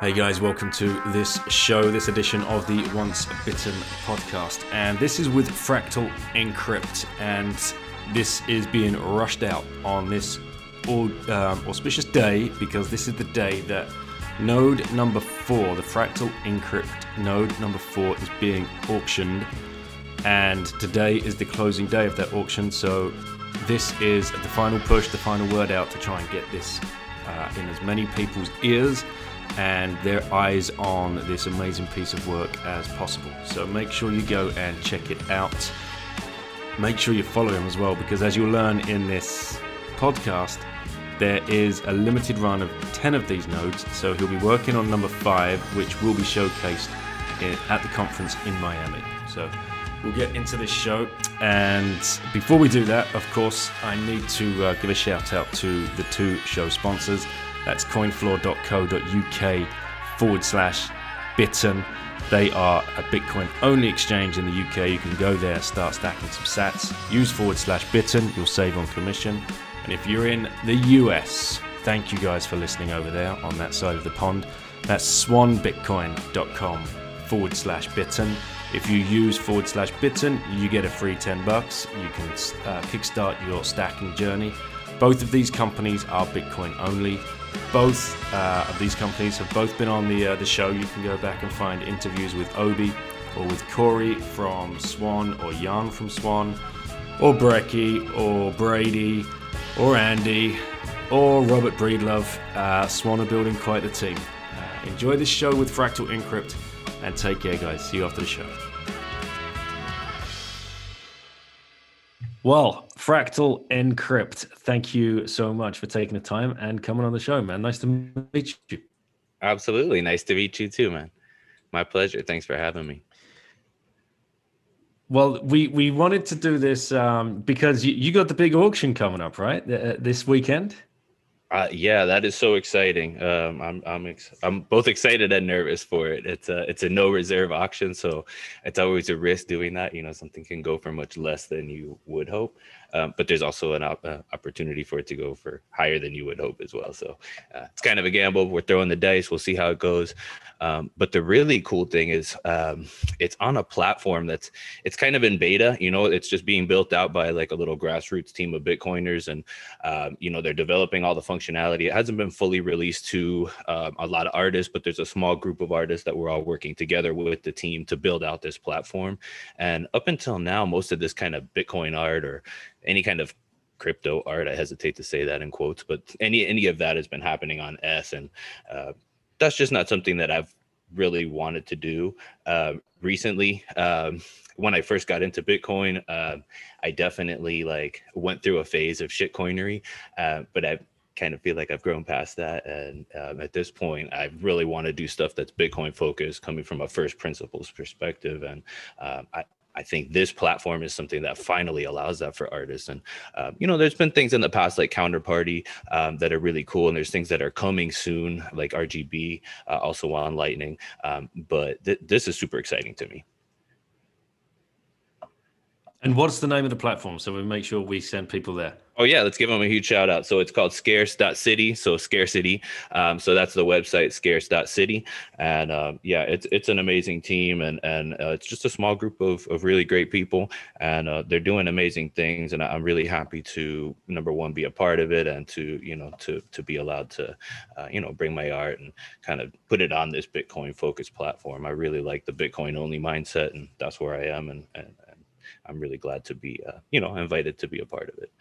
Hey guys, welcome to this show, this edition of the Once Bitten podcast. And this is with Fractal Encrypt. And this is being rushed out on this um, auspicious day because this is the day that node number four, the Fractal Encrypt node number four, is being auctioned and today is the closing day of that auction. So this is the final push, the final word out to try and get this uh, in as many people's ears and their eyes on this amazing piece of work as possible. So make sure you go and check it out. Make sure you follow him as well because as you'll learn in this podcast, there is a limited run of 10 of these nodes. So he'll be working on number five, which will be showcased in, at the conference in Miami. So we'll get into this show. And before we do that, of course, I need to uh, give a shout out to the two show sponsors. That's coinfloor.co.uk forward slash bitten. They are a Bitcoin only exchange in the UK. You can go there, start stacking some sats, use forward slash bitten, you'll save on commission. And if you're in the US, thank you guys for listening over there on that side of the pond. That's swanbitcoin.com forward slash bitten. If you use forward slash bitten, you get a free 10 bucks. You can uh, kickstart your stacking journey. Both of these companies are Bitcoin only. Both uh, of these companies have both been on the uh, the show. You can go back and find interviews with Obi or with Cory from Swan or Yan from Swan or Brecky or Brady or Andy or Robert Breedlove. Uh, Swan are building quite the team. Uh, enjoy this show with Fractal Encrypt and take care, guys. See you after the show. Well, Fractal Encrypt, thank you so much for taking the time and coming on the show, man. Nice to meet you. Absolutely. Nice to meet you too, man. My pleasure. Thanks for having me. Well, we we wanted to do this um, because you, you got the big auction coming up, right? Uh, this weekend. Uh, yeah, that is so exciting. Um, I'm I'm ex- I'm both excited and nervous for it. It's a it's a no reserve auction, so it's always a risk doing that. You know, something can go for much less than you would hope, um, but there's also an op- uh, opportunity for it to go for higher than you would hope as well. So uh, it's kind of a gamble. We're throwing the dice. We'll see how it goes. Um, but the really cool thing is um, it's on a platform that's it's kind of in beta. You know, it's just being built out by like a little grassroots team of Bitcoiners, and um, you know they're developing all the functionality. It hasn't been fully released to um, a lot of artists, but there's a small group of artists that we're all working together with the team to build out this platform. And up until now, most of this kind of Bitcoin art or any kind of crypto art. I hesitate to say that in quotes, but any any of that has been happening on S, and uh, that's just not something that I've really wanted to do. Uh, recently, um, when I first got into Bitcoin, uh, I definitely like went through a phase of shitcoinery, uh, but I kind of feel like I've grown past that. And um, at this point, I really want to do stuff that's Bitcoin focused, coming from a first principles perspective. And um, I, I think this platform is something that finally allows that for artists. And um, you know, there's been things in the past like Counterparty um, that are really cool, and there's things that are coming soon like RGB, uh, also on Lightning. Um, but th- this is super exciting to me. And what's the name of the platform so we make sure we send people there? Oh yeah, let's give them a huge shout out. So it's called scarce.city. So scarcity. Um, so that's the website scarce.city. And um, yeah, it's it's an amazing team and and uh, it's just a small group of, of really great people and uh, they're doing amazing things. And I'm really happy to number one be a part of it and to you know to to be allowed to uh, you know bring my art and kind of put it on this Bitcoin focused platform. I really like the Bitcoin only mindset and that's where I am and, and I'm really glad to be, uh, you know, invited to be a part of it.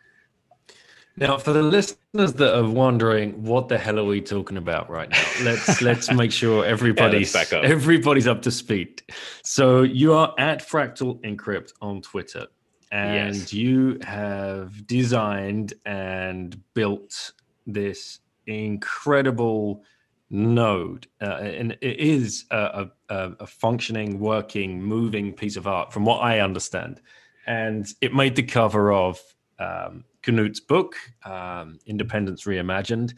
Now, for the listeners that are wondering, what the hell are we talking about right now? Let's let's make sure everybody's yeah, up. everybody's up to speed. So you are at Fractal Encrypt on Twitter, and yes. you have designed and built this incredible node uh, and it is a, a, a, functioning working moving piece of art from what i understand. And it made the cover of um, knut's book um, independence reimagined.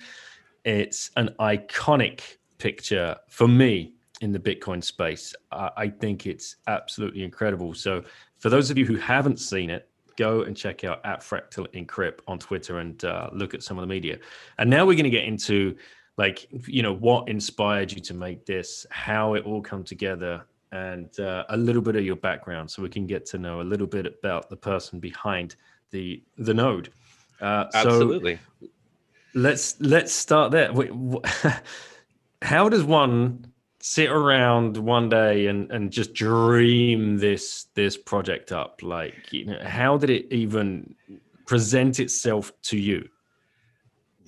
It's an iconic picture for me in the bitcoin space. I, I think it's absolutely incredible. So for those of you who haven't seen it go and check out at fractal encrypt on twitter and uh, look at some of the media. And now we're going to get into like you know what inspired you to make this how it all come together and uh, a little bit of your background so we can get to know a little bit about the person behind the the node. Uh, absolutely. so let's let's start there. How does one sit around one day and and just dream this this project up? Like you know how did it even present itself to you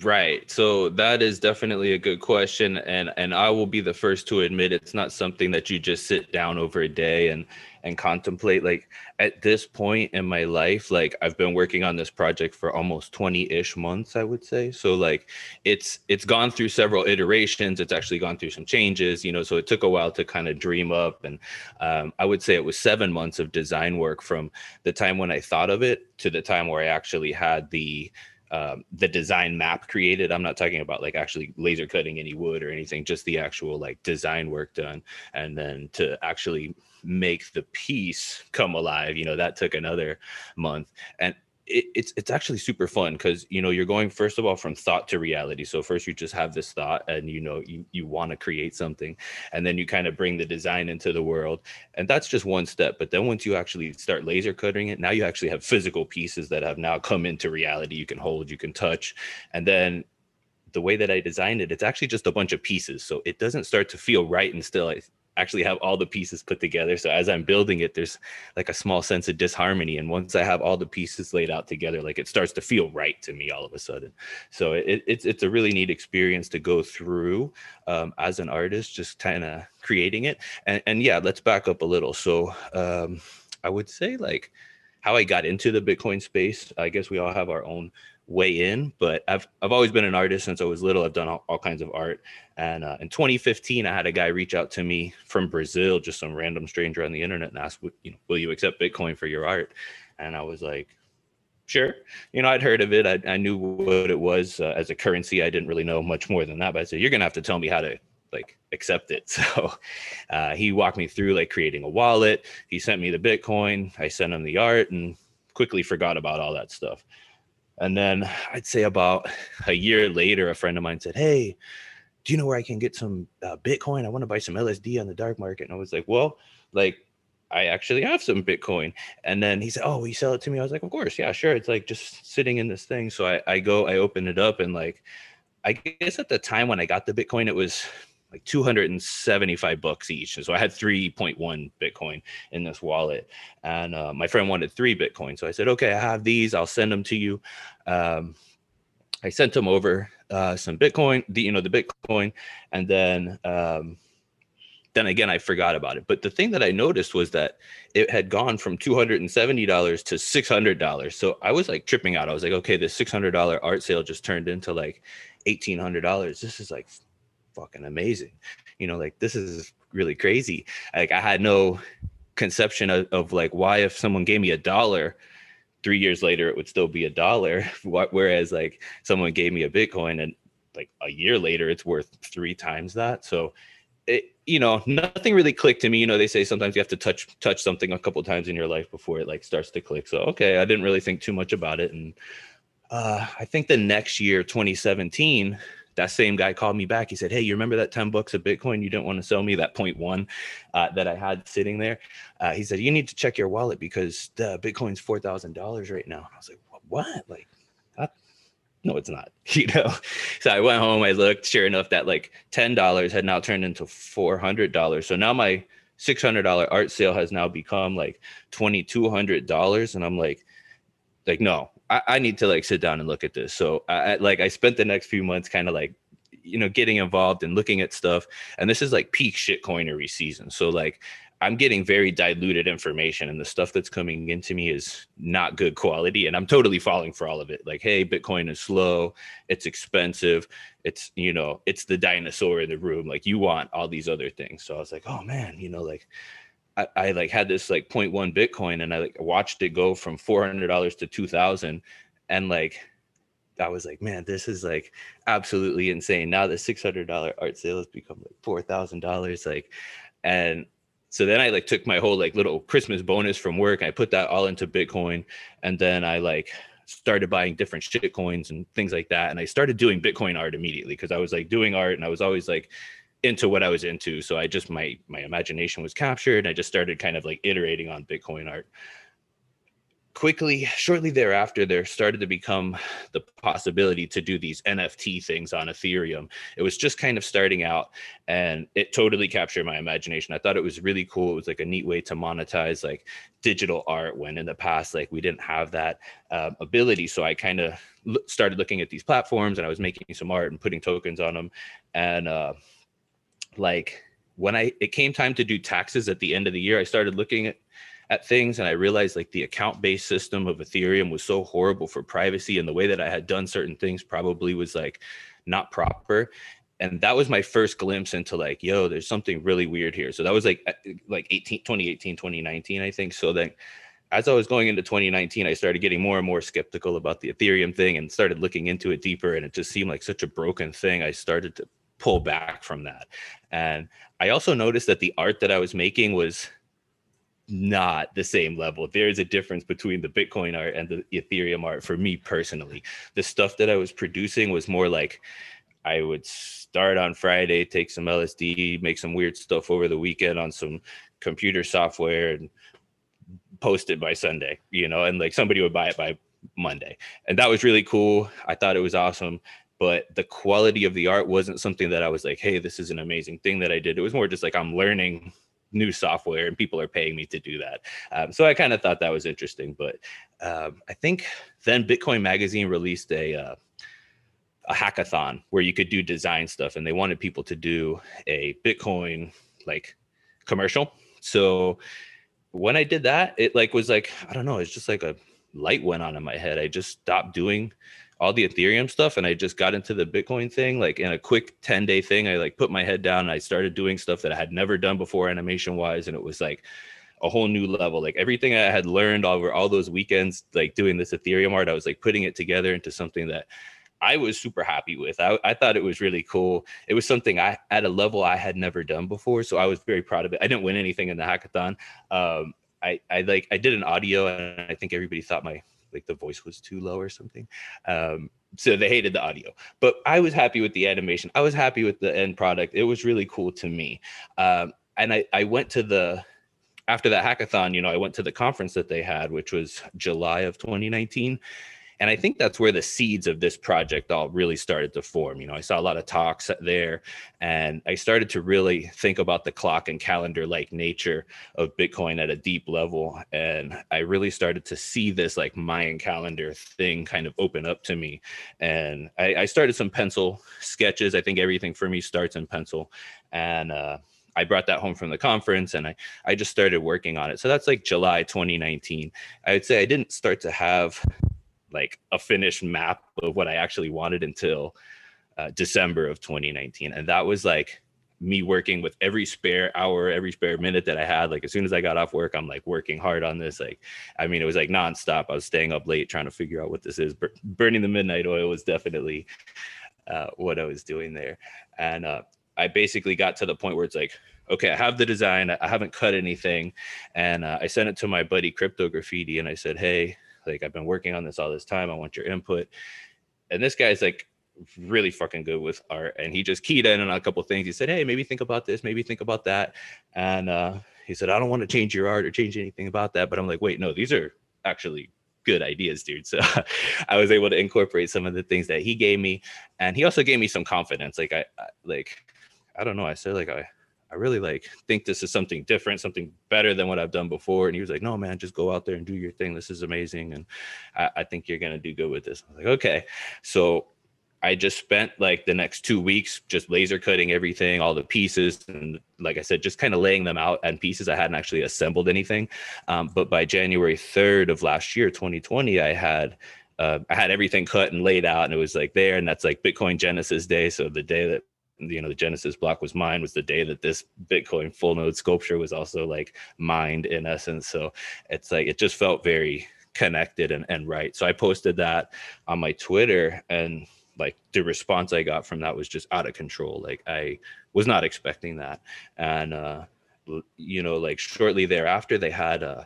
Right. So that is definitely a good question and and I will be the first to admit it's not something that you just sit down over a day and and contemplate like at this point in my life like I've been working on this project for almost 20ish months I would say. So like it's it's gone through several iterations, it's actually gone through some changes, you know, so it took a while to kind of dream up and um, I would say it was 7 months of design work from the time when I thought of it to the time where I actually had the um, the design map created. I'm not talking about like actually laser cutting any wood or anything, just the actual like design work done. And then to actually make the piece come alive, you know, that took another month. And it, it's it's actually super fun because you know you're going first of all from thought to reality so first you just have this thought and you know you you want to create something and then you kind of bring the design into the world and that's just one step but then once you actually start laser cutting it now you actually have physical pieces that have now come into reality you can hold you can touch and then the way that I designed it, it's actually just a bunch of pieces. So it doesn't start to feel right until I actually have all the pieces put together. So as I'm building it, there's like a small sense of disharmony. And once I have all the pieces laid out together, like it starts to feel right to me all of a sudden. So it, it's it's a really neat experience to go through um, as an artist, just kind of creating it. And and yeah, let's back up a little. So um, I would say like how I got into the Bitcoin space. I guess we all have our own way in, but I've I've always been an artist since I was little. I've done all, all kinds of art. And uh, in 2015, I had a guy reach out to me from Brazil, just some random stranger on the internet, and asked, you know, "Will you accept Bitcoin for your art?" And I was like, "Sure." You know, I'd heard of it. I, I knew what it was uh, as a currency. I didn't really know much more than that. But I said, "You're gonna have to tell me how to like accept it." So uh, he walked me through like creating a wallet. He sent me the Bitcoin. I sent him the art, and quickly forgot about all that stuff. And then I'd say about a year later, a friend of mine said, Hey, do you know where I can get some uh, Bitcoin? I want to buy some LSD on the dark market. And I was like, Well, like, I actually have some Bitcoin. And then he said, Oh, will you sell it to me? I was like, Of course. Yeah, sure. It's like just sitting in this thing. So I, I go, I open it up, and like, I guess at the time when I got the Bitcoin, it was like 275 bucks each. So I had 3.1 Bitcoin in this wallet, and uh, my friend wanted three Bitcoin. So I said, okay, I have these. I'll send them to you. Um, I sent him over uh, some Bitcoin, the, you know, the Bitcoin, and then um, then again I forgot about it. But the thing that I noticed was that it had gone from two hundred and seventy dollars to six hundred dollars. So I was like tripping out. I was like, okay, this six hundred dollar art sale just turned into like eighteen hundred dollars. This is like fucking amazing. You know, like this is really crazy. Like I had no conception of, of like why if someone gave me a dollar three years later it would still be a dollar. Whereas like someone gave me a bitcoin and like a year later it's worth three times that. So it you know nothing really clicked to me. You know they say sometimes you have to touch touch something a couple times in your life before it like starts to click. So okay i didn't really think too much about it. And uh, i think the next year 2017 that same guy called me back. He said, Hey, you remember that 10 bucks of Bitcoin you didn't want to sell me, that point one uh, that I had sitting there? Uh, he said, You need to check your wallet because the Bitcoin's $4,000 right now. I was like, What? Like, no, it's not, you know? So I went home, I looked, sure enough, that like $10 had now turned into $400. So now my $600 art sale has now become like $2,200. And I'm like, like, no, I, I, need to like sit down and look at this. So I, like I spent the next few months kind of like you know getting involved and looking at stuff. And this is like peak shitcoinery season. So like I'm getting very diluted information and the stuff that's coming into me is not good quality and I'm totally falling for all of it. Like, hey, Bitcoin is slow, it's expensive, it's you know, it's the dinosaur in the room. Like you want all these other things. So I was like, oh man, you know, like I, I like had this like 0.1 Bitcoin and I like watched it go from four hundred dollars to two thousand and like I was like, man, this is like absolutely insane. Now the six hundred dollar art sale has become like four thousand dollars. Like, and so then I like took my whole like little Christmas bonus from work. I put that all into Bitcoin, and then I like started buying different shit coins and things like that. And I started doing Bitcoin art immediately because I was like doing art and I was always like into what I was into. So I just my my imagination was captured. I just started kind of like iterating on Bitcoin art. Quickly shortly thereafter there started to become the possibility to do these nft things on ethereum. It was just kind of starting out and it totally captured my imagination. I thought it was really cool. It was like a neat way to monetize like digital art when in the past like we didn't have that uh, ability. So i kind of started looking at these platforms and i was making some art and putting tokens on them and uh like when i it came time to do taxes at the end of the year i started looking at at things and I realized like the account based system of Ethereum was so horrible for privacy and the way that I had done certain things probably was like not proper. And that was my first glimpse into like yo there's something really weird here. So that was like uh, like 18 2018 2019 i think. So then as i was going into 2019 i started getting more and more skeptical about the ethereum thing and started looking into it deeper and it just seemed like such a broken thing. I started to pull back from that and i also noticed that the art that i was making was not the same level. There is a difference between the Bitcoin art and the Ethereum art for me personally. The stuff that I was producing was more like I would start on Friday, take some LSD, make some weird stuff over the weekend on some computer software and post it by Sunday, you know, and like somebody would buy it by Monday. And that was really cool. I thought it was awesome. But the quality of the art wasn't something that I was like, hey, this is an amazing thing that I did. It was more just like I'm learning new software and people are paying me to do that. Um, so I kind of thought that was interesting. But um, I think then Bitcoin Magazine released a uh, a hackathon where you could do design stuff, and they wanted people to do a Bitcoin like commercial. So when I did that, it like was like I don't know, it's just like a light went on in my head. I just stopped doing all the Ethereum stuff and I just got into the Bitcoin thing like in a quick 10 day thing. I like put my head down and I started doing stuff that I had never done before animation wise. And it was like a whole new level. Like everything I had learned over all those weekends, like doing this Ethereum art, I was like putting it together into something that I was super happy with. I, I thought it was really cool. It was something I at a level I had never done before. So I was very proud of it. I didn't win anything in the hackathon. Um, I, I like I did an audio and I think everybody thought my like the voice was too low or something. Um, so they hated the audio, but I was happy with the animation. I was happy with the end product. It was really cool to me. Um, and I, I went to the after that hackathon, you know, I went to the conference that they had, which was July of 2019. And I think that's where the seeds of this project all really started to form. You know, I saw a lot of talks there and I started to really think about the clock and calendar like nature of Bitcoin at a deep level. And I really started to see this like Mayan calendar thing kind of open up to me. And I, I started some pencil sketches. I think everything for me starts in pencil. And, uh, I brought that home from the conference and I, I just started working on it. So that's like July 2019. I would say I didn't start to have like a finished map of what I actually wanted until uh, December of 2019. And that was like me working with every spare hour, every spare minute that I had. Like as soon as I got off work, I'm like working hard on this. Like, I mean, it was like nonstop. I was staying up late trying to figure out what this is. Bur- burning the midnight oil was definitely uh, what I was doing there. And uh, I basically got to the point where it's like, okay, I have the design. I haven't cut anything. And uh, I sent it to my buddy Cryptograffiti and I said, hey, like I've been working on this all this time. I want your input. And this guy's like really fucking good with art. And he just keyed in on a couple things. He said, Hey, maybe think about this, maybe think about that. And uh, he said, I don't want to change your art or change anything about that. But I'm like, wait, no, these are actually good ideas, dude. So I was able to incorporate some of the things that he gave me. And he also gave me some confidence. Like I, I like, I don't know. I said like I I really like think this is something different, something better than what I've done before. And he was like, no, man, just go out there and do your thing. This is amazing. And I, I think you're going to do good with this. I was like, okay. So I just spent like the next two weeks just laser cutting everything, all the pieces, and like I said, just kind of laying them out and pieces. I hadn't actually assembled anything, um, but by January third of last year, 2020, I had uh, I had everything cut and laid out, and it was like there, and that's like Bitcoin Genesis Day. So the day that you know the Genesis block was mine was the day that this Bitcoin full node sculpture was also like mined in essence. So it's like it just felt very connected and, and right. So I posted that on my Twitter and like the response I got from that was just out of control. Like I was not expecting that. And uh you know, like shortly thereafter they had uh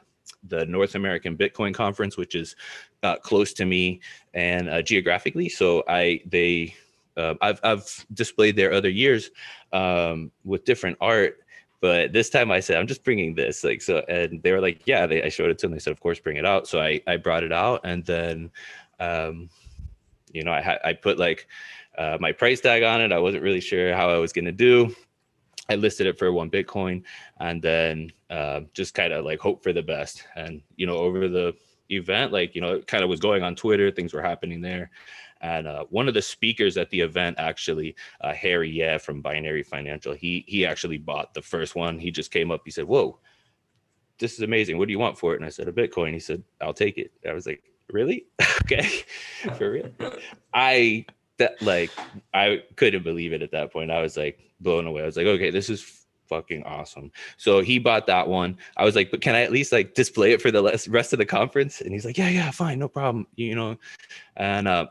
the North American Bitcoin conference, which is uh, close to me and uh, geographically. So I they uh, I've I've displayed there other years um, with different art, but this time I said I'm just bringing this like so, and they were like, yeah. They, I showed it to them. They said, of course, bring it out. So I I brought it out, and then um, you know, I had I put like uh, my price tag on it. I wasn't really sure how I was gonna do. I listed it for one Bitcoin, and then uh, just kind of like hope for the best. And you know, over the event, like you know, it kind of was going on Twitter. Things were happening there. And uh, one of the speakers at the event, actually, uh, Harry Yeh from Binary Financial, he he actually bought the first one. He just came up. He said, "Whoa, this is amazing. What do you want for it?" And I said, "A Bitcoin." He said, "I'll take it." I was like, really? okay, for real. I that like I couldn't believe it at that point. I was like blown away. I was like, okay, this is fucking awesome. So he bought that one. I was like, but can I at least like display it for the rest of the conference? And he's like, yeah, yeah, fine, no problem. You know, and uh,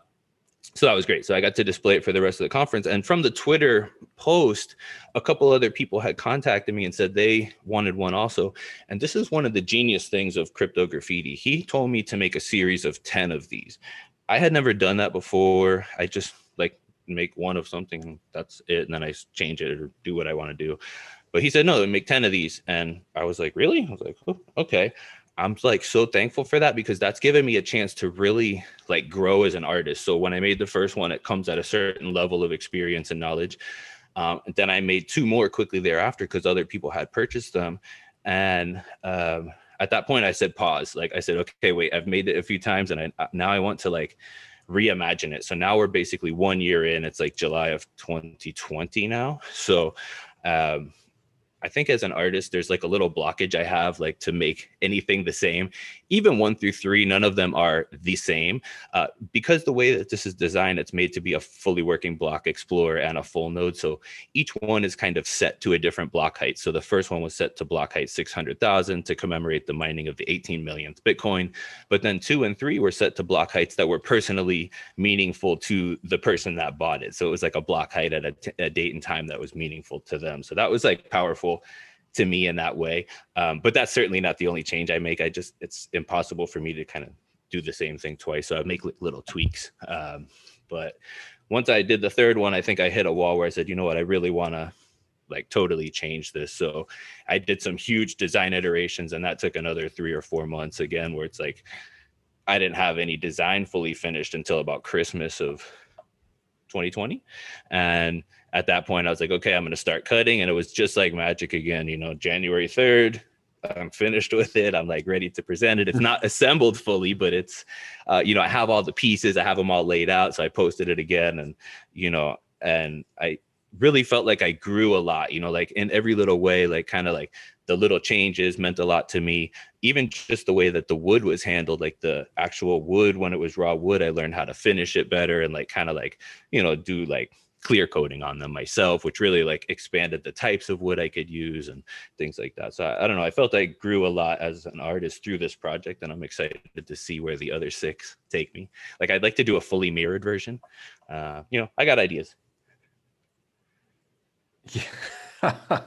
so that was great. So I got to display it for the rest of the conference. And from the Twitter post, a couple other people had contacted me and said they wanted one also. And this is one of the genius things of Cryptograffiti. He told me to make a series of 10 of these. I had never done that before. I just like make one of something, that's it. And then I change it or do what I want to do. But he said, no, make 10 of these. And I was like, really? I was like, oh, okay. I'm like so thankful for that because that's given me a chance to really like grow as an artist. So when I made the first one, it comes at a certain level of experience and knowledge. Um, and then I made two more quickly thereafter because other people had purchased them. And um, at that point, I said pause. Like I said, okay, wait, I've made it a few times, and I uh, now I want to like reimagine it. So now we're basically one year in. It's like July of 2020 now. So um, I think as an artist, there's like a little blockage I have like to make anything the same. Even one through three, none of them are the same. Uh, because the way that this is designed, it's made to be a fully working block explorer and a full node. So each one is kind of set to a different block height. So the first one was set to block height 600,000 to commemorate the mining of the 18 millionth Bitcoin. But then two and three were set to block heights that were personally meaningful to the person that bought it. So it was like a block height at a, t- a date and time that was meaningful to them. So that was like powerful to me in that way. Um, but that's certainly not the only change I make. I just it's impossible for me to kind of do the same thing twice. So I make little tweaks. Um, but once I did the third one, I think I hit a wall where I said, you know what, I really want to like totally change this. So I did some huge design iterations, and that took another three or four months again, where it's like I didn't have any design fully finished until about Christmas of 2020. And at that point, I was like, okay, I'm going to start cutting. And it was just like magic again, you know, January 3rd, I'm finished with it. I'm like ready to present it. It's not assembled fully, but it's, uh, you know, I have all the pieces, I have them all laid out. So I posted it again and, you know, and I really felt like I grew a lot, you know, like in every little way, like kind of like the little changes meant a lot to me. Even just the way that the wood was handled, like the actual wood when it was raw wood, I learned how to finish it better and like kind of like, you know, do like clear coating on them myself, which really like expanded the types of wood I could use and things like that. So I, I, don't know. I felt I grew a lot as an artist through this project, and I'm excited to see where the other six take me. Like I'd like to do a fully mirrored version. Uh, you know, I got ideas. Yeah.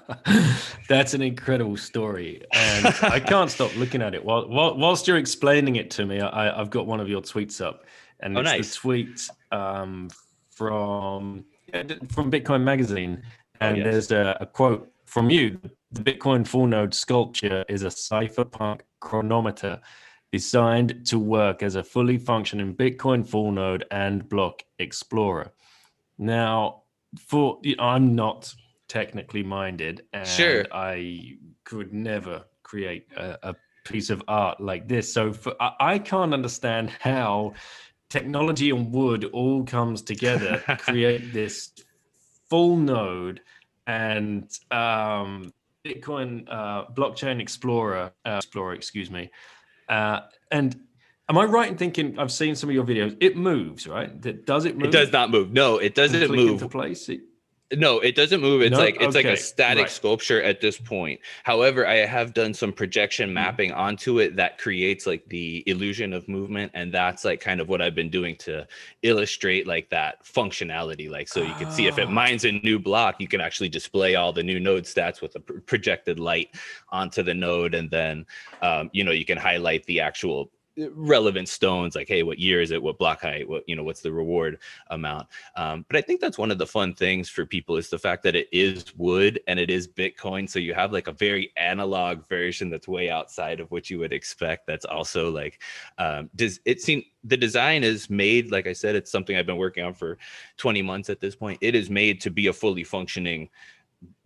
That's an incredible story, and I can't stop looking at it. While, while, whilst you're explaining it to me, I, have got one of your tweets up, and oh, it's nice. the tweet um, from from Bitcoin Magazine, and oh, yes. there's a, a, quote from you: "The Bitcoin full node sculpture is a cypherpunk chronometer designed to work as a fully functioning Bitcoin full node and block explorer." Now, for I'm not technically minded, and sure. I could never create a, a piece of art like this. So for, I, I can't understand how technology and wood all comes together to create this full node and um, Bitcoin uh, blockchain explorer, uh, explorer, excuse me. Uh, and am I right in thinking I've seen some of your videos? It moves, right? Does it move? It does not move. No, it doesn't move into place. It, no, it doesn't move. It's no? like it's okay. like a static right. sculpture at this point. However, I have done some projection hmm. mapping mm-hmm. onto it that creates like the illusion of movement, and that's like kind of what I've been doing to illustrate like that functionality. Like, so you can oh. see if it ah. mines a new block, you can actually display all the new node stats with a projected light onto the node, and then um, you know you can highlight the actual relevant stones like hey what year is it? What block height? What you know what's the reward amount? Um, but i think that's one of the fun things for people is the fact that it is wood and it is bitcoin. So you have like a very analog version that's way outside of what you would expect that's also like um, does it seem the design is made like i said it's something i've been working on for 20 months at this point. It is made to be a fully functioning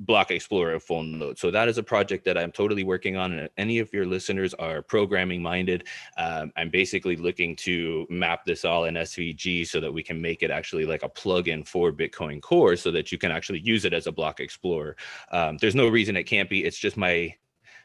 block explorer full node so that is a project that i'm totally working on and if any of your listeners are programming minded um, i'm basically looking to map this all in svg so that we can make it actually like a plugin for bitcoin core so that you can actually use it as a block explorer. Um, there's no reason it can't be. It's just my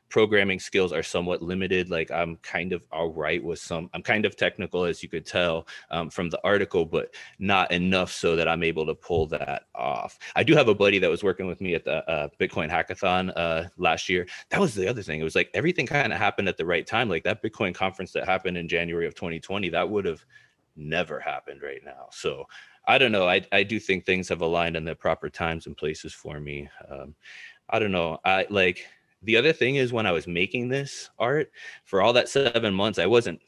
programming skills are somewhat limited. Like I'm kind of all right with some, I'm kind of technical, as you could tell um, from the article, but not enough so that I'm able to pull that off. I do have a buddy that was working with me at the uh, Bitcoin hackathon uh, last year. That was the other thing. It was like everything kind of happened at the right time. Like that Bitcoin conference that happened in January of 2020, that would have never happened right now. So I don't know. I, I do think things have aligned in the proper times and places for me. Um, I don't know. I like the other thing is when I was making this art for all that seven months, I wasn't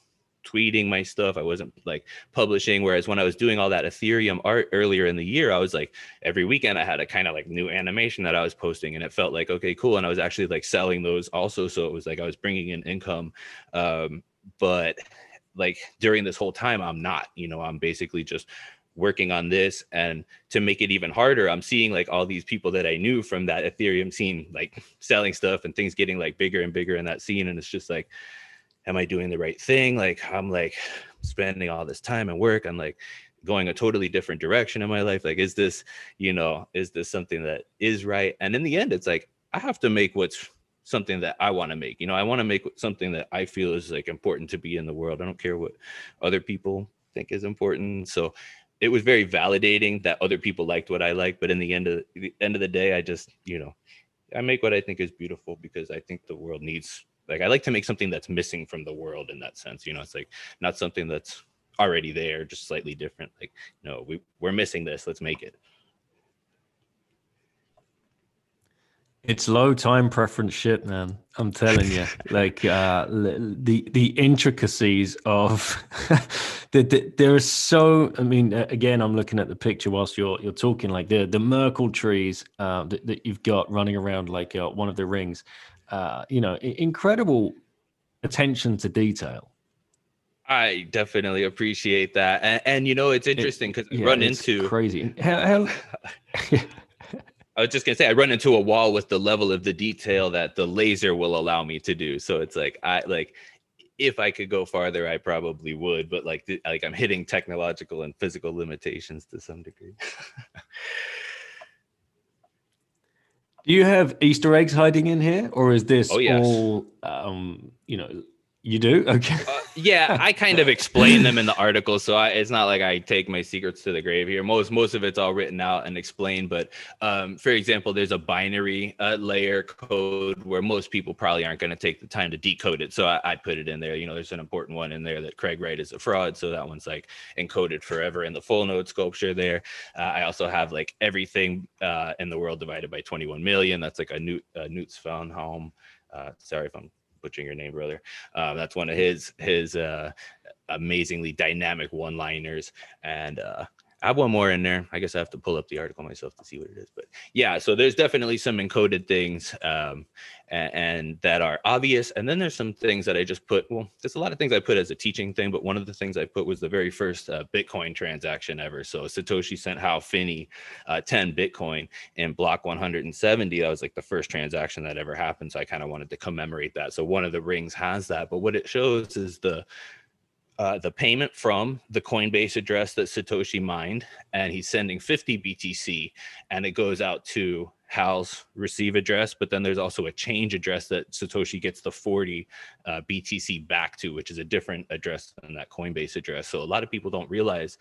tweeting my stuff. I wasn't like publishing. Whereas when I was doing all that Ethereum art earlier in the year, I was like every weekend I had a kind of like new animation that I was posting, and it felt like okay, cool. And I was actually like selling those also, so it was like I was bringing in income. Um, but like during this whole time, I'm not. You know, I'm basically just working on this and to make it even harder i'm seeing like all these people that i knew from that ethereum scene like selling stuff and things getting like bigger and bigger in that scene. And it's just like am i doing the right thing? Like i'm like spending all this time and work on like going a totally different direction in my life. Like is this you know is this something that is right? And in the end it's like i have to make what's something that i want to make. You know i want to make something that i feel is like important to be in the world. I don't care what other people think is important. So it was very validating that other people liked what I like. But in the end of the end of the day, I just, you know, I make what I think is beautiful because I think the world needs like I like to make something that's missing from the world in that sense. You know, it's like not something that's already there, just slightly different. Like, no, we, we're missing this. Let's make it. It's low time preference shit, man. I'm telling you, like uh, the the intricacies of the, the, there are so. I mean, again, I'm looking at the picture whilst you're you're talking. Like the the Merkle trees uh, that, that you've got running around like uh, one of the rings. Uh, you know, incredible attention to detail. I definitely appreciate that, and, and you know, it's interesting because it, yeah, run into crazy. How, how I was just gonna say I run into a wall with the level of the detail that the laser will allow me to do. So it's like I like if I could go farther, I probably would, but like like I'm hitting technological and physical limitations to some degree. Do you have Easter eggs hiding in here, or is this oh, yes. all um, you know you do? Okay. Uh, yeah, I kind of explain them in the article, so I, it's not like I take my secrets to the grave here. Most most of it's all written out and explained. But um, for example, there's a binary uh, layer code where most people probably aren't going to take the time to decode it. So I, I, put it in there. You know, there's an important one in there that Craig Wright is a fraud, so that one's like encoded forever in the full node sculpture there. Uh, I also have like everything uh, in the world divided by 21 million. That's like a Newt uh, Newt's found home. Uh, sorry if I'm butchering your name, brother. Um, that's one of his his uh, amazingly dynamic one-liners, and uh, I have one more in there. I guess I have to pull up the article myself to see what it is. But yeah, so there's definitely some encoded things um, and, and, that are obvious. And then there's some things that I just put. Well, there's a lot of things I put as a teaching thing, but one of the things I put was the very first uh, Bitcoin transaction ever. So Satoshi sent Hal Finney uh, 10 Bitcoin in block 170. That was like the first transaction that ever happened. So I kind of wanted to commemorate that. So one of the rings has that. But what it shows is the uh, the payment from the Coinbase address that Satoshi mined, and he's sending 50 BTC, and it goes out to Hal's receive address, but then there's also a change address that Satoshi gets the 40 uh, BTC back to, which is a different address than that Coinbase address. So a lot of people don't realize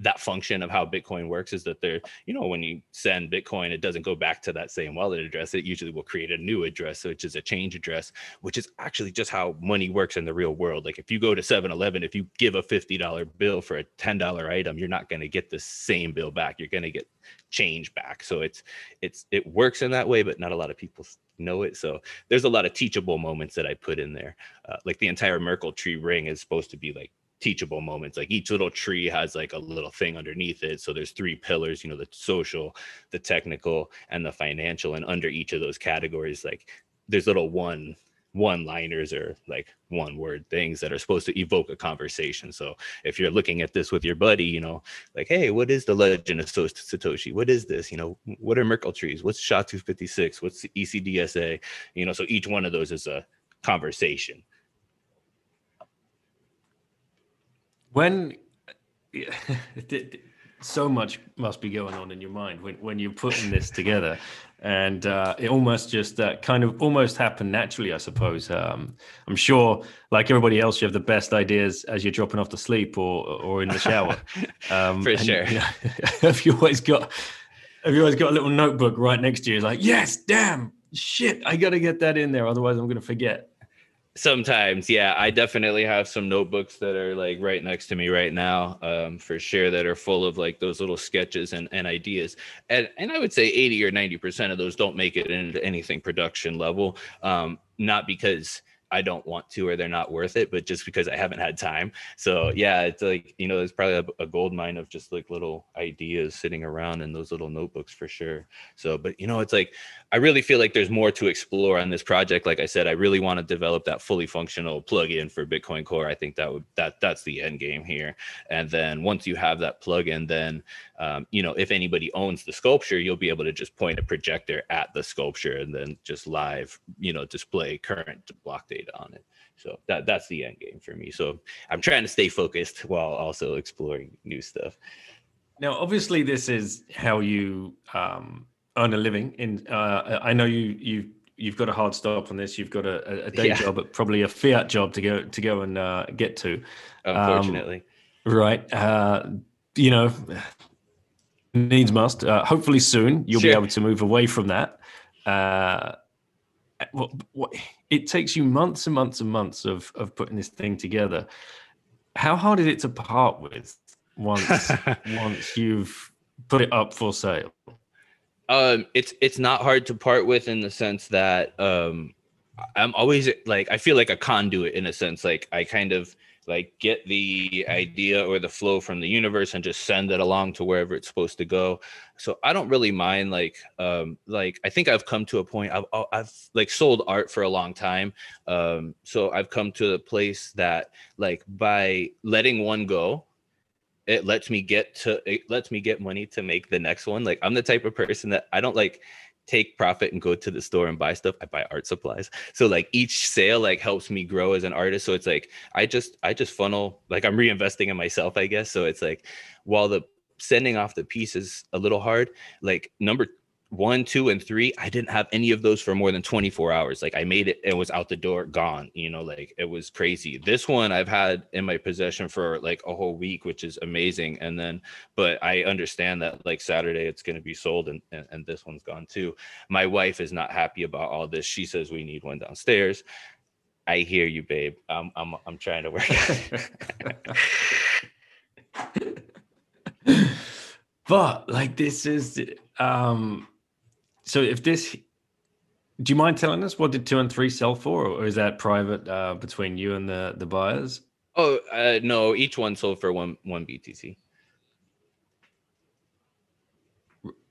that function of how Bitcoin works is that there, you know, when you send Bitcoin, it doesn't go back to that same wallet address. It usually will create a new address, which is a change address, which is actually just how money works in the real world. Like if you go to 7 Eleven, if you give a $50 bill for a $10 item, you're not going to get the same bill back. You're going to get change back. So it's, it's, it works in that way, but not a lot of people know it. So there's a lot of teachable moments that I put in there. Uh, like the entire Merkle tree ring is supposed to be like teachable moments like each little tree has like a little thing underneath it so there's three pillars you know the social the technical and the financial and under each of those categories like there's little one one liners or like one word things that are supposed to evoke a conversation so if you're looking at this with your buddy you know like hey what is the legend of satoshi? What is this? You know what are merkle trees? What's sha 256 what's the ecdsa you know so each one of those is a conversation When so much must be going on in your mind when, when you're putting this together. And uh, it almost just uh, kind of almost happened naturally i suppose. Um, i'm sure like everybody else you have the best ideas as you're dropping off to sleep or or in the shower. Um, for and, sure. you know, have you always got have you always got a little notebook right next to you? It's like yes damn shit i gotta get that in there otherwise i'm gonna forget Sometimes, yeah, I definitely have some notebooks that are like right next to me right now, um, for sure, that are full of like those little sketches and, and ideas. And and I would say 80 or 90% of those don't make it into anything production level. Um, not because I don't want to or they're not worth it, but just because I haven't had time. So yeah, it's like you know, there's probably a, a, gold mine of just like little ideas sitting around in those little notebooks for sure. So, but you know, it's like I really feel like there's more to explore on this project. Like I said, I really want to develop that fully functional plugin for Bitcoin Core. I think that would that that's the end game here. And then once you have that plugin, then um, you know, if anybody owns the sculpture, you'll be able to just point a projector at the sculpture and then just live, you know, display current block data on it. So that that's the end game for me. So I'm trying to stay focused while also exploring new stuff. Now, obviously, this is how you um, earn a living. In uh, I know you you you've got a hard stop on this. You've got a, a day yeah. job, but probably a fiat job to go to go and uh, get to. Unfortunately, um, right? Uh, you know, needs must. Uh, hopefully soon you'll sure. be able to move away from that. Uh, what, what, it takes you months and months and months of of putting this thing together. How hard is it to part with once once you've put it up for sale? Um, it's it's not hard to part with in the sense that um, I'm always like I feel like a conduit in a sense. Like I kind of like get the idea or the flow from the universe and just send it along to wherever it's supposed to go. So i don't really mind like um like i think i've come to a point i've i've like sold art for a long time. Um so i've come to a place that like by letting one go it lets me get to it lets me get money to make the next one. Like i'm the type of person that i don't like take profit and go to the store and buy stuff i buy art supplies. So like each sale like helps me grow as an artist. So it's like i just i just funnel like i'm reinvesting in myself i guess. So it's like while the sending off the piece is a little hard like number one, two, and three, I didn't have any of those for more than 24 hours. Like I made it, it was out the door, gone, you know, like it was crazy. This one I've had in my possession for like a whole week, which is amazing. And then, but I understand that like Saturday it's going to be sold and, and, and this one's gone too. My wife is not happy about all this. She says we need one downstairs. I hear you, babe. I'm, I'm, I'm trying to work. but like this is, um, so if this, do you mind telling us what did two and three sell for, or is that private uh, between you and the the buyers? Oh uh, no, each one sold for one one BTC.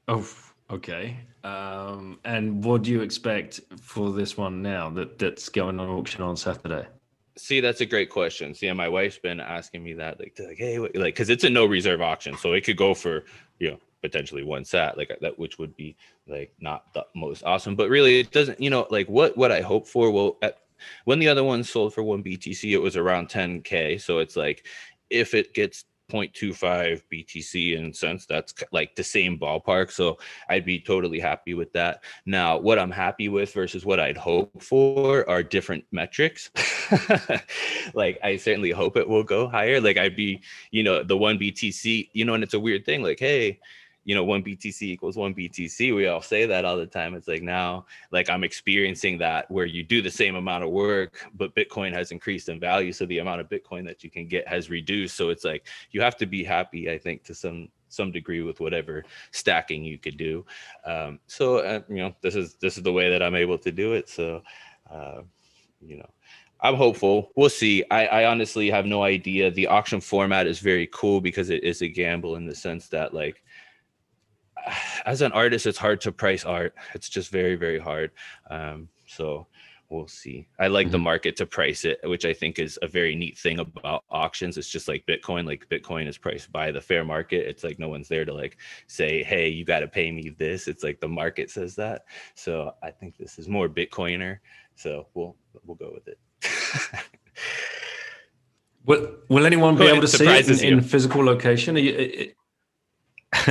Oh, okay. Um, and what do you expect for this one now that that's going on auction on Saturday? See, that's a great question. See, my wife's been asking me that, like, like, hey, like, because it's a no reserve auction, so it could go for you know potentially one sat like that which would be like not the most awesome but really it doesn't you know like what what i hope for well at, when the other one sold for one BTC, it was around 10k. So it's like if it gets 0.25 BTC in sense that's like the same ballpark. So I'd be totally happy with that. Now, what I'm happy with versus what I'd hope for are different metrics. like I certainly hope it will go higher. Like I'd be, you know, the one BTC, you know, and it's a weird thing. Like, hey, you know, one BTC equals one BTC. We all say that all the time. It's like now, like I'm experiencing that where you do the same amount of work, but Bitcoin has increased in value. So the amount of Bitcoin that you can get has reduced. So it's like you have to be happy, I think, to some some degree with whatever stacking you could do. Um, so uh, you know, this is this is the way that I'm able to do it. So uh, you know. I'm hopeful. We'll see. I, I honestly have no idea. The auction format is very cool because it is a gamble in the sense that like as an artist, it's hard to price art. It's just very, very hard. Um, so we'll see. I like mm-hmm. the market to price it, which I think is a very neat thing about auctions. It's just like Bitcoin. Like Bitcoin is priced by the fair market. It's like no one's there to like say, "Hey, you got to pay me this." It's like the market says that. So I think this is more Bitcoiner. So we'll we'll go with it. will Will anyone be able to see it in, in physical location? You,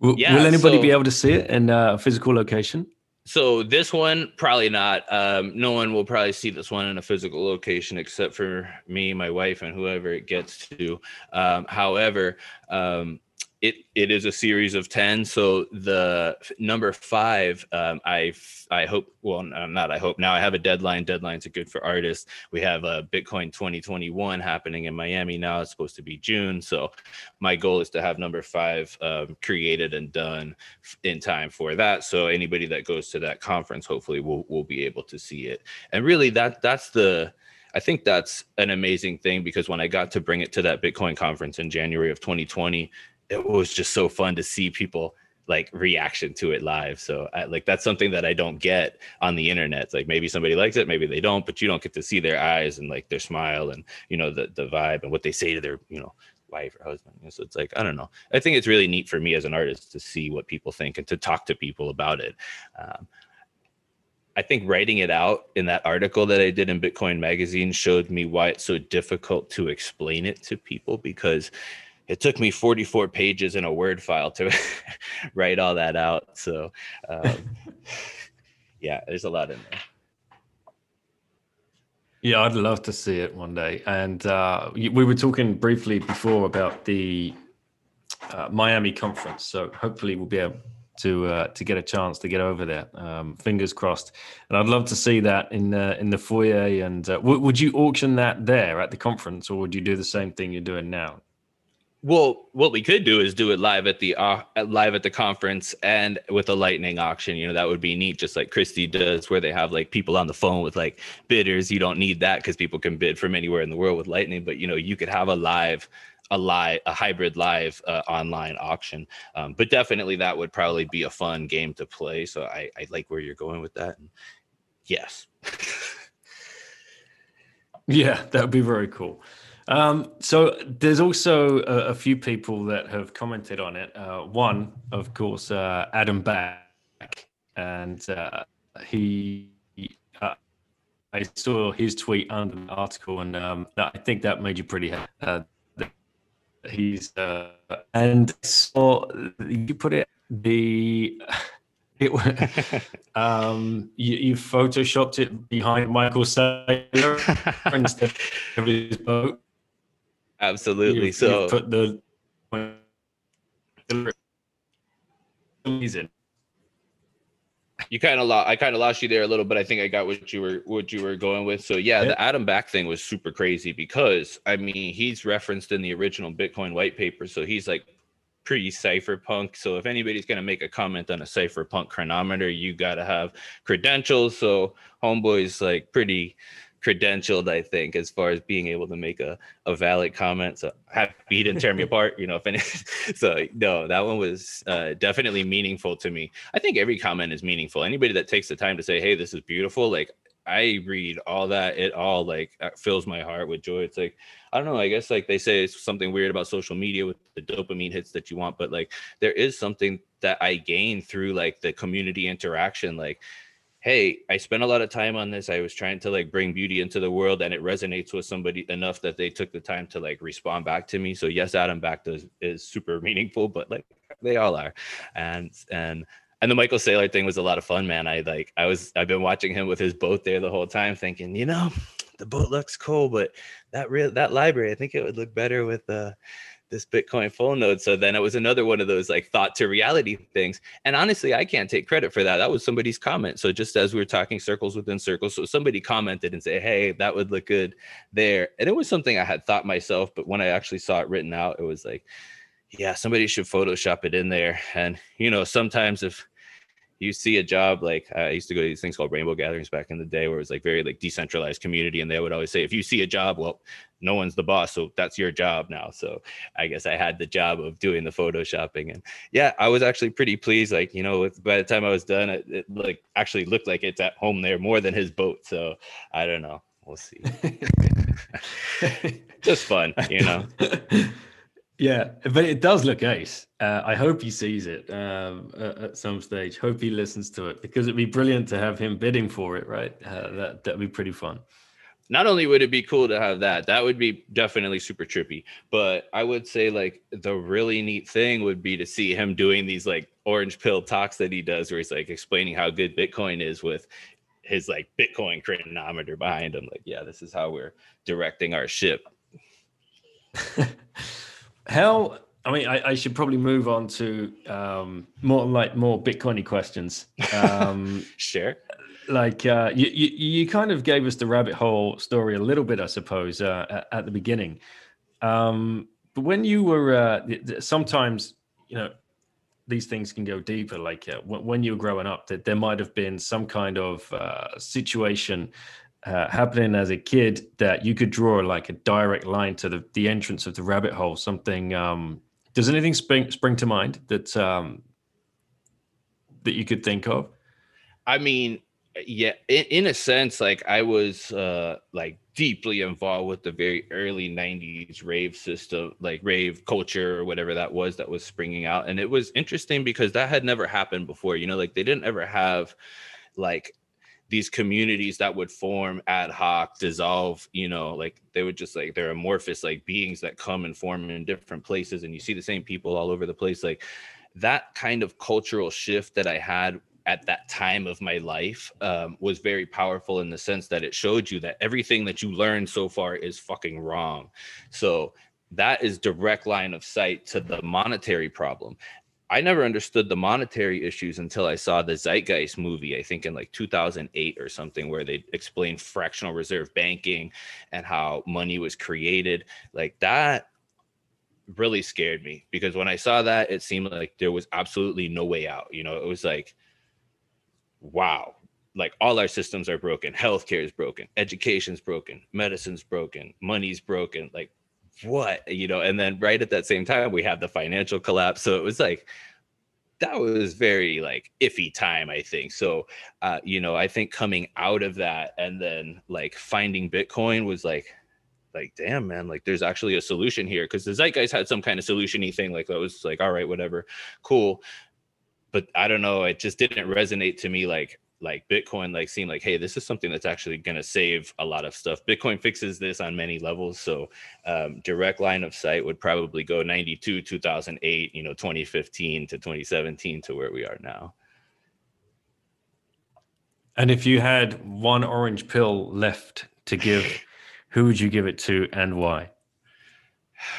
will, yeah, will, anybody so, be able to see it in a physical location? So this one probably not. Um, no one will probably see this one in a physical location except for me, my wife, and whoever it gets to. Um, however, um, it it is a series of 10 so the number five um, i i hope well i'm not i hope now i have a deadline. Deadlines are good for artists. We have a bitcoin 2021 happening in miami now. It's supposed to be june so my goal is to have number five um, created and done in time for that. So anybody that goes to that conference hopefully will will be able to see it. And really that that's the I think that's an amazing thing because when I got to bring it to that Bitcoin conference in January of 2020, it was just so fun to see people like reaction to it live. So I, like that's something that I don't get on the internet. Like maybe somebody likes it, maybe they don't, but you don't get to see their eyes and like their smile and you know the the vibe and what they say to their you know wife or husband. So it's like I don't know. I think it's really neat for me as an artist to see what people think and to talk to people about it. Um, I think writing it out in that article that I did in Bitcoin Magazine showed me why it's so difficult to explain it to people because it took me 44 pages in a word file to write all that out so um, yeah there's a lot in there yeah i'd love to see it one day and uh, we were talking briefly before about the uh, miami conference so hopefully we'll be able to uh, to get a chance to get over there. Um, fingers crossed. And I'd love to see that in in the foyer. And uh, w- would you auction that there at the conference, or would you do the same thing you're doing now? Well, what we could do is do it live at the uh, live at the conference and with a lightning auction. You know, that would be neat, just like Christie does, where they have like people on the phone with like bidders. You don't need that because people can bid from anywhere in the world with lightning. But you know, you could have a live, a live, a hybrid live uh, online auction. Um, but definitely, that would probably be a fun game to play. So I, I like where you're going with that. And yes. yeah, that would be very cool. Um, so there's also a, a, few people that have commented on it. Uh, one, of course, uh, Adam Back, and uh, he, uh, I saw his tweet under the article, and um, I think that made you pretty happy. Uh, he's uh, and so you put it the. It um, you, you photoshopped it behind Michael Saylor instead of his boat. Absolutely. You, so you put the reason. You kind of lost. I kind of lost you there a little, but I think I got what you were what you were going with. So yeah, yeah, the Adam Back thing was super crazy because I mean he's referenced in the original Bitcoin white paper, so he's like pretty cypherpunk. So if anybody's going to make a comment on a cypherpunk chronometer, you got to have credentials. So homeboy's like pretty credentialed, I think, as far as being able to make a, a valid comment. So happy he didn't tear me apart, you know. If any, so no, that one was uh, definitely meaningful to me. I think every comment is meaningful. Anybody that takes the time to say, "Hey, this is beautiful," like I read all that, it all like uh, fills my heart with joy. It's like I don't know. I guess like they say it's something weird about social media with the dopamine hits that you want, but like there is something that I gain through like the community interaction, like hey, I spent a lot of time on this. I was trying to like bring beauty into the world and it resonates with somebody enough that they took the time to like respond back to me. So yes, Adam back does is super meaningful, but like they all are. And and and the Michael Saylor thing was a lot of fun, man. I like I was I've been watching him with his boat there the whole time, thinking, you know, the boat looks cool, but that real that library, I think it would look better with uh this Bitcoin full node. So then it was another one of those like thought to reality things. And honestly, I can't take credit for that. That was somebody's comment. So just as we were talking circles within circles, so somebody commented and say, "Hey, that would look good there," and it was something I had thought myself, but when I actually saw it written out, it was like, yeah, somebody should Photoshop it in there. And you know, sometimes if you see a job like I used to go to these things called rainbow gatherings back in the day where it was like very like decentralized community and they would always say if you see a job well no one's the boss so that's your job now. So I guess I had the job of doing the photoshopping and yeah I was actually pretty pleased like you know by the time I was done it, it like actually looked like it's at home there more than his boat so I don't know. We'll see. Just fun you know Yeah, but it does look ace. Uh, I hope he sees it um, at some stage. Hope he listens to it because it'd be brilliant to have him bidding for it. Right, uh, that that'd be pretty fun. Not only would it be cool to have that, that would be definitely super trippy. But I would say like the really neat thing would be to see him doing these like orange pill talks that he does, where he's like explaining how good Bitcoin is with his like Bitcoin chronometer behind him. Like, yeah, this is how we're directing our ship. How? I mean, I, I, should probably move on to um, more like more Bitcoiny questions. Um, sure. Like uh, you, you, you, kind of gave us the rabbit hole story a little bit, I suppose, uh, at the beginning. Um, but when you were, uh, sometimes you know, these things can go deeper. Like uh, when you were growing up, that there might have been some kind of uh, situation uh, happening as a kid that you could draw like a direct line to the, the entrance of the rabbit hole something um, does anything spring spring to mind that um, that you could think of? I mean yeah in, in a sense like i was uh like deeply involved with the very early 90s rave system like rave culture or whatever that was that was springing out. And it was interesting because that had never happened before you know like they didn't ever have like these communities that would form ad hoc dissolve you know like they would just like they're amorphous like beings that come and form in different places and you see the same people all over the place. Like that kind of cultural shift that i had at that time of my life um, was very powerful in the sense that it showed you that everything that you learned so far is fucking wrong. So that is direct line of sight to the monetary problem I never understood the monetary issues until I saw the Zeitgeist movie, I think in like 2008 or something, where they explained fractional reserve banking and how money was created. Like that really scared me because when I saw that, it seemed like there was absolutely no way out. You know, it was like, wow, like all our systems are broken. Healthcare is broken, education's broken, medicine's broken, money's broken. Like what you know and then right at that same time we have the financial collapse. So it was like that was very like iffy time i think. So uh you know i think coming out of that and then like finding bitcoin was like like damn man like there's actually a solution here. Because the zeitgeist had some kind of solutiony thing like that was like all right whatever cool. But i don't know it just didn't resonate to me like like Bitcoin like seemed like, hey, this is something that's actually going to save a lot of stuff. Bitcoin fixes this on many levels. So um, direct line of sight would probably go 92, 2008, you know, 2015 to 2017 to where we are now. And if you had one orange pill left to give, who would you give it to and why?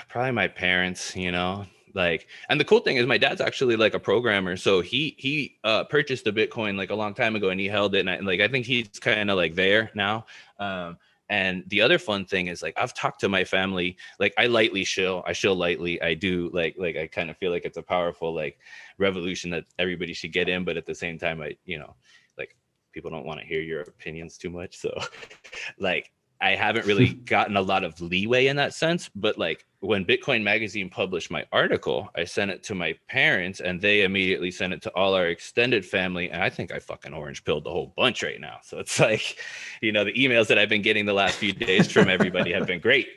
Probably my parents, you know, like and the cool thing is my dad's actually like a programmer so he he uh purchased a bitcoin like a long time ago and he held it and, I, like i think he's kind of like there now um and the other fun thing is like I've talked to my family, like I lightly shill, I shill lightly. I do like like I kind of feel like it's a powerful like revolution that everybody should get in, but at the same time, I you know, like people don't want to hear your opinions too much. So like I haven't really gotten a lot of leeway in that sense. But like when Bitcoin Magazine published my article, I sent it to my parents and they immediately sent it to all our extended family. And I think I fucking orange pilled the whole bunch right now. So it's like, you know, the emails that I've been getting the last few days from everybody have been great.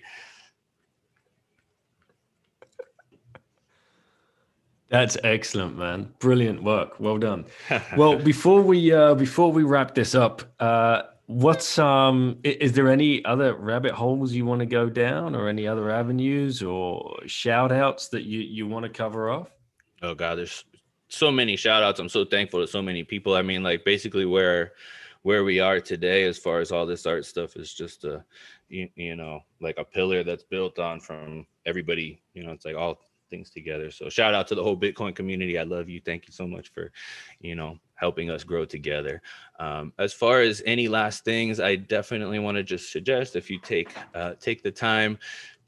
That's excellent, man. Brilliant work. Well done. well, before we uh, before we wrap this up, uh, what's um is there any other rabbit holes you want to go down or any other avenues or shout outs that you you want to cover off? Oh god, there's so many shout outs. I'm so thankful to so many people. I mean, like basically where where we are today as far as all this art stuff is just a you, you know like a pillar that's built on from everybody you know it's like all things together. So shout out to the whole Bitcoin community. I love you. Thank you so much for, you know, helping us grow together. Um, as far as any last things, I definitely want to just suggest if you take uh, take the time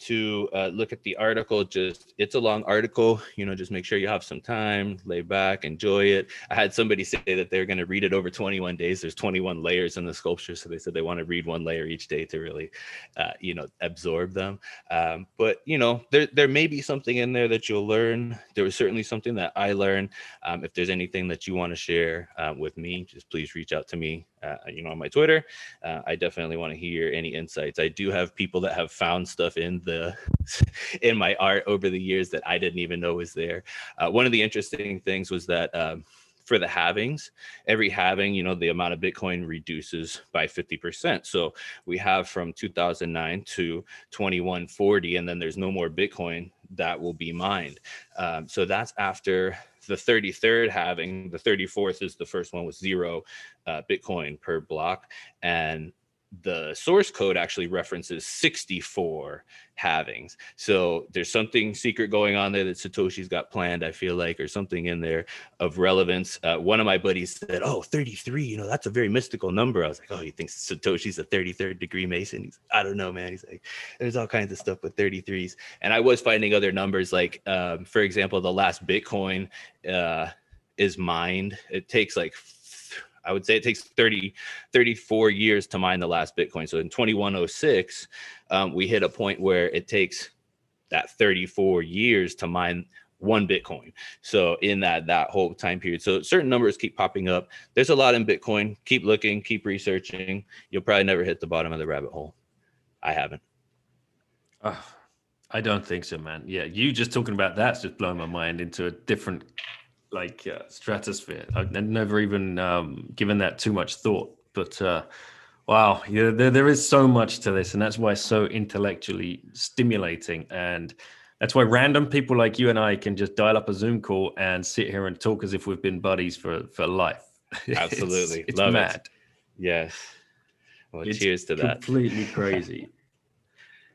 to uh, look at the article. Just it's a long article, you know. Just make sure you have some time, lay back, enjoy it. I had somebody say that they're going to read it over 21 days. There's 21 layers in the sculpture, so they said they want to read one layer each day to really, uh, you know, absorb them. Um, but you know, there there may be something in there that you'll learn. There was certainly something that I learned. Um, if there's anything that you want to share uh, with me, just please reach out to me uh, you know, on my Twitter. Uh, I definitely want to hear any insights. I do have people that have found stuff in the in my art over the years that I didn't even know was there. Uh, one of the interesting things was that. Um, for the halvings, every halving, you know, the amount of Bitcoin reduces by 50%. So we have from 2009 to 2140, and then there's no more Bitcoin that will be mined. Um, so that's after the 33rd halving. The 34th is the first one with zero uh, Bitcoin per block. And the source code actually references 64 halvings. So there's something secret going on there that Satoshi's got planned, I feel like, or something in there of relevance. Uh, one of my buddies said, Oh, 33, you know, that's a very mystical number. I was like, Oh, he thinks Satoshi's a 33rd degree Mason? He's, I don't know, man. He's like, There's all kinds of stuff with 33s. And I was finding other numbers, like, um, for example, the last Bitcoin uh, is mined. It takes like I would say it takes 30, 34 years to mine the last Bitcoin. So in 2106, um, we hit a point where it takes that 34 years to mine one Bitcoin. So in that that whole time period, so certain numbers keep popping up. There's a lot in Bitcoin. Keep looking, keep researching. You'll probably never hit the bottom of the rabbit hole. I haven't. Uh, I don't think so, man. Yeah, you just talking about that's just blowing my mind into a different like uh, stratosphere. I've never even um, given that too much thought, but uh, wow, yeah, there, there is so much to this, and that's why it's so intellectually stimulating, and that's why random people like you and I can just dial up a Zoom call and sit here and talk as if we've been buddies for for life. Absolutely, it's, it's love mad. it. Yes. Well, It's cheers to that. Completely crazy.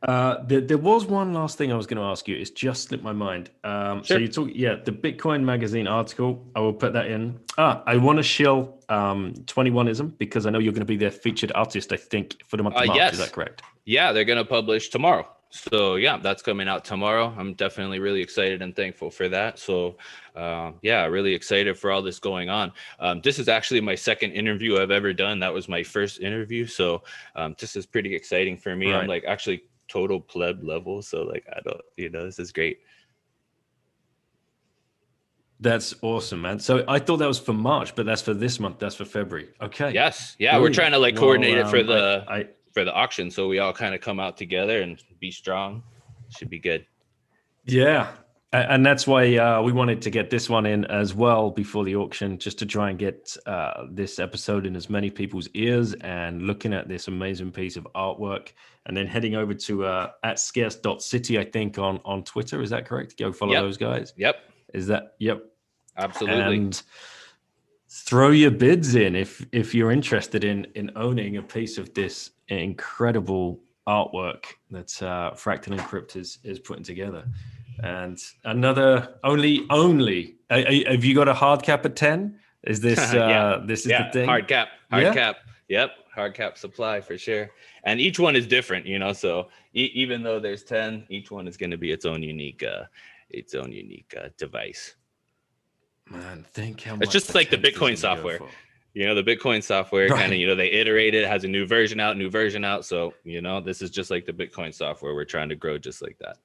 Uh, there, there was one last thing I was going to ask you. It's just slipped my mind. Um, So you talk, yeah, the Bitcoin Magazine article. I will put that in. Ah, I want to shill um, 21ism because I know you're going to be their featured artist. I think for the month of Uh, March. yes. Is that correct? Yeah, they're gonna publish tomorrow. So yeah, that's coming out tomorrow. I'm definitely really excited and thankful for that. So uh, yeah, really excited for all this going on. Um, this is actually my second interview I've ever done. That was my first interview. So um, this is pretty exciting for me. Right. I'm like actually total pleb level. So like I don't, you know, this is great. That's awesome, man. So I thought that was for March, but that's for this month. That's for February. Okay. Yes, yeah, we're trying to like Well, coordinate it for um, the I, I for the auction, so we all kind of come out together and be strong. Should be good. Yeah. And that's why uh, we wanted to get this one in as well before the auction, just to try and get uh, this episode in as many people's ears and looking at this amazing piece of artwork. And then heading over to uh, at scarce.city, I think, on, on Twitter. Is that correct? Go follow Yep. those guys. Yep, Is that, yep. absolutely. And throw your bids in if if you're interested in in owning a piece of this incredible artwork that uh, Fractal Encrypt is is putting together. And another only only uh, have you got a hard cap at ten? Is this uh, Yeah. this is yeah, the thing? hard cap, hard Yeah? cap. Yep, hard cap supply for sure. And each one is different, you know. So e- even though there's ten, each one is going to be its own unique, uh, its own unique uh, device. Man, think how It's just like the Bitcoin software. You know, the Bitcoin software kind of, you know, they iterate it, has a new version out, new version out. So you know, this is just like the Bitcoin software. We're trying to grow just like that.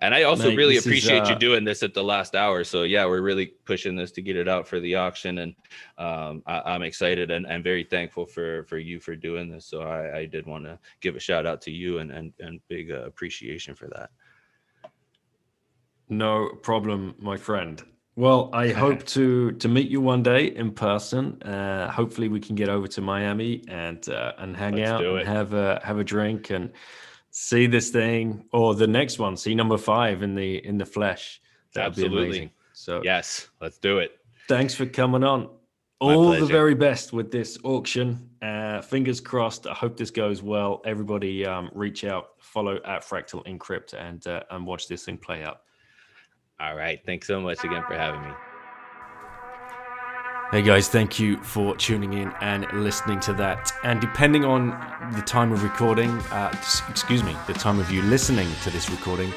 And I also Mate, really this is, appreciate you uh, doing this at the last hour. So yeah, we're really pushing this to get it out for the auction, and um, I, I'm excited and, and very thankful for for you for doing this. So I, I did want to give a shout out to you and and, and big uh, appreciation for that. No problem, my friend. Well, I hope to to meet you one day in person. Uh, hopefully, we can get over to Miami and uh, and hang Let's out and have a have a drink and see this thing or the next one, see number five in the in the flesh. That'd be Absolutely. amazing. So Yes, let's do it. thanks for coming on. All the very best with this auction. Uh, fingers crossed. I hope this goes well. Everybody, um, reach out, follow at Fractal Encrypt, and uh, and watch this thing play out. All right. Thanks so much again for having me. Hey guys, thank you for tuning in and listening to that. And depending on the time of recording, uh, excuse me, the time of you listening to this recording,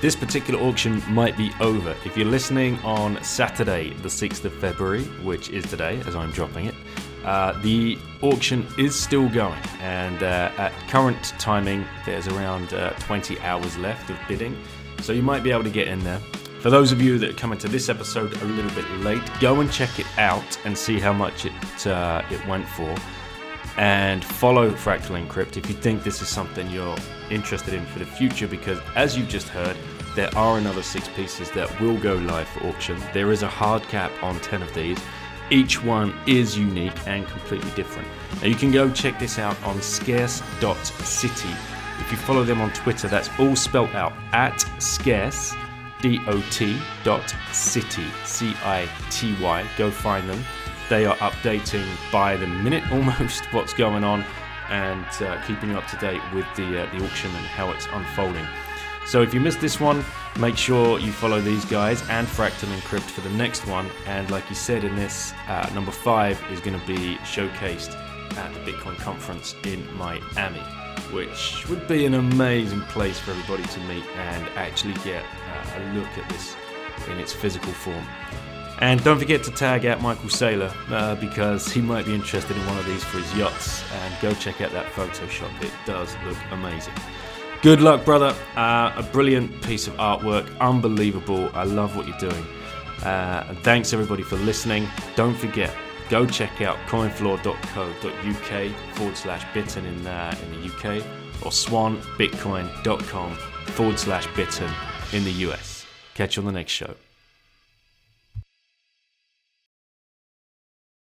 this particular auction might be over. If you're listening on Saturday, the 6th of February, which is today as I'm dropping it, uh, the auction is still going. And uh, at current timing, there's around uh, 20 hours left of bidding. So you might be able to get in there. For those of you that are coming to this episode a little bit late, go and check it out and see how much it uh, it went for, and follow Fractal Encrypt if you think this is something you're interested in for the future. Because as you've just heard, there are another six pieces that will go live for auction. There is a hard cap on ten of these. Each one is unique and completely different. Now you can go check this out on scarce.city. If you follow them on Twitter, that's all spelt out at scarce dot dot city c i t y. Go find them. They are updating by the minute almost what's going on and uh, keeping you up to date with the uh, the auction and how it's unfolding. So if you missed this one, make sure you follow these guys and Fractal Encrypt for the next one. And like you said in this, uh, number five is going to be showcased at the Bitcoin conference in Miami, which would be an amazing place for everybody to meet and actually get a look at this in its physical form. And don't forget to tag out Michael Saylor uh, because he might be interested in one of these for his yachts. And go check out that Photoshop; it does look amazing. Good luck, brother. Uh, a brilliant piece of artwork, unbelievable. I love what you're doing. Uh, and thanks everybody for listening. Don't forget, go check out coinfloor.co.uk forward slash bitten in, uh, in the UK or swanbitcoin.com forward slash bitten in the US. Catch you on the next show.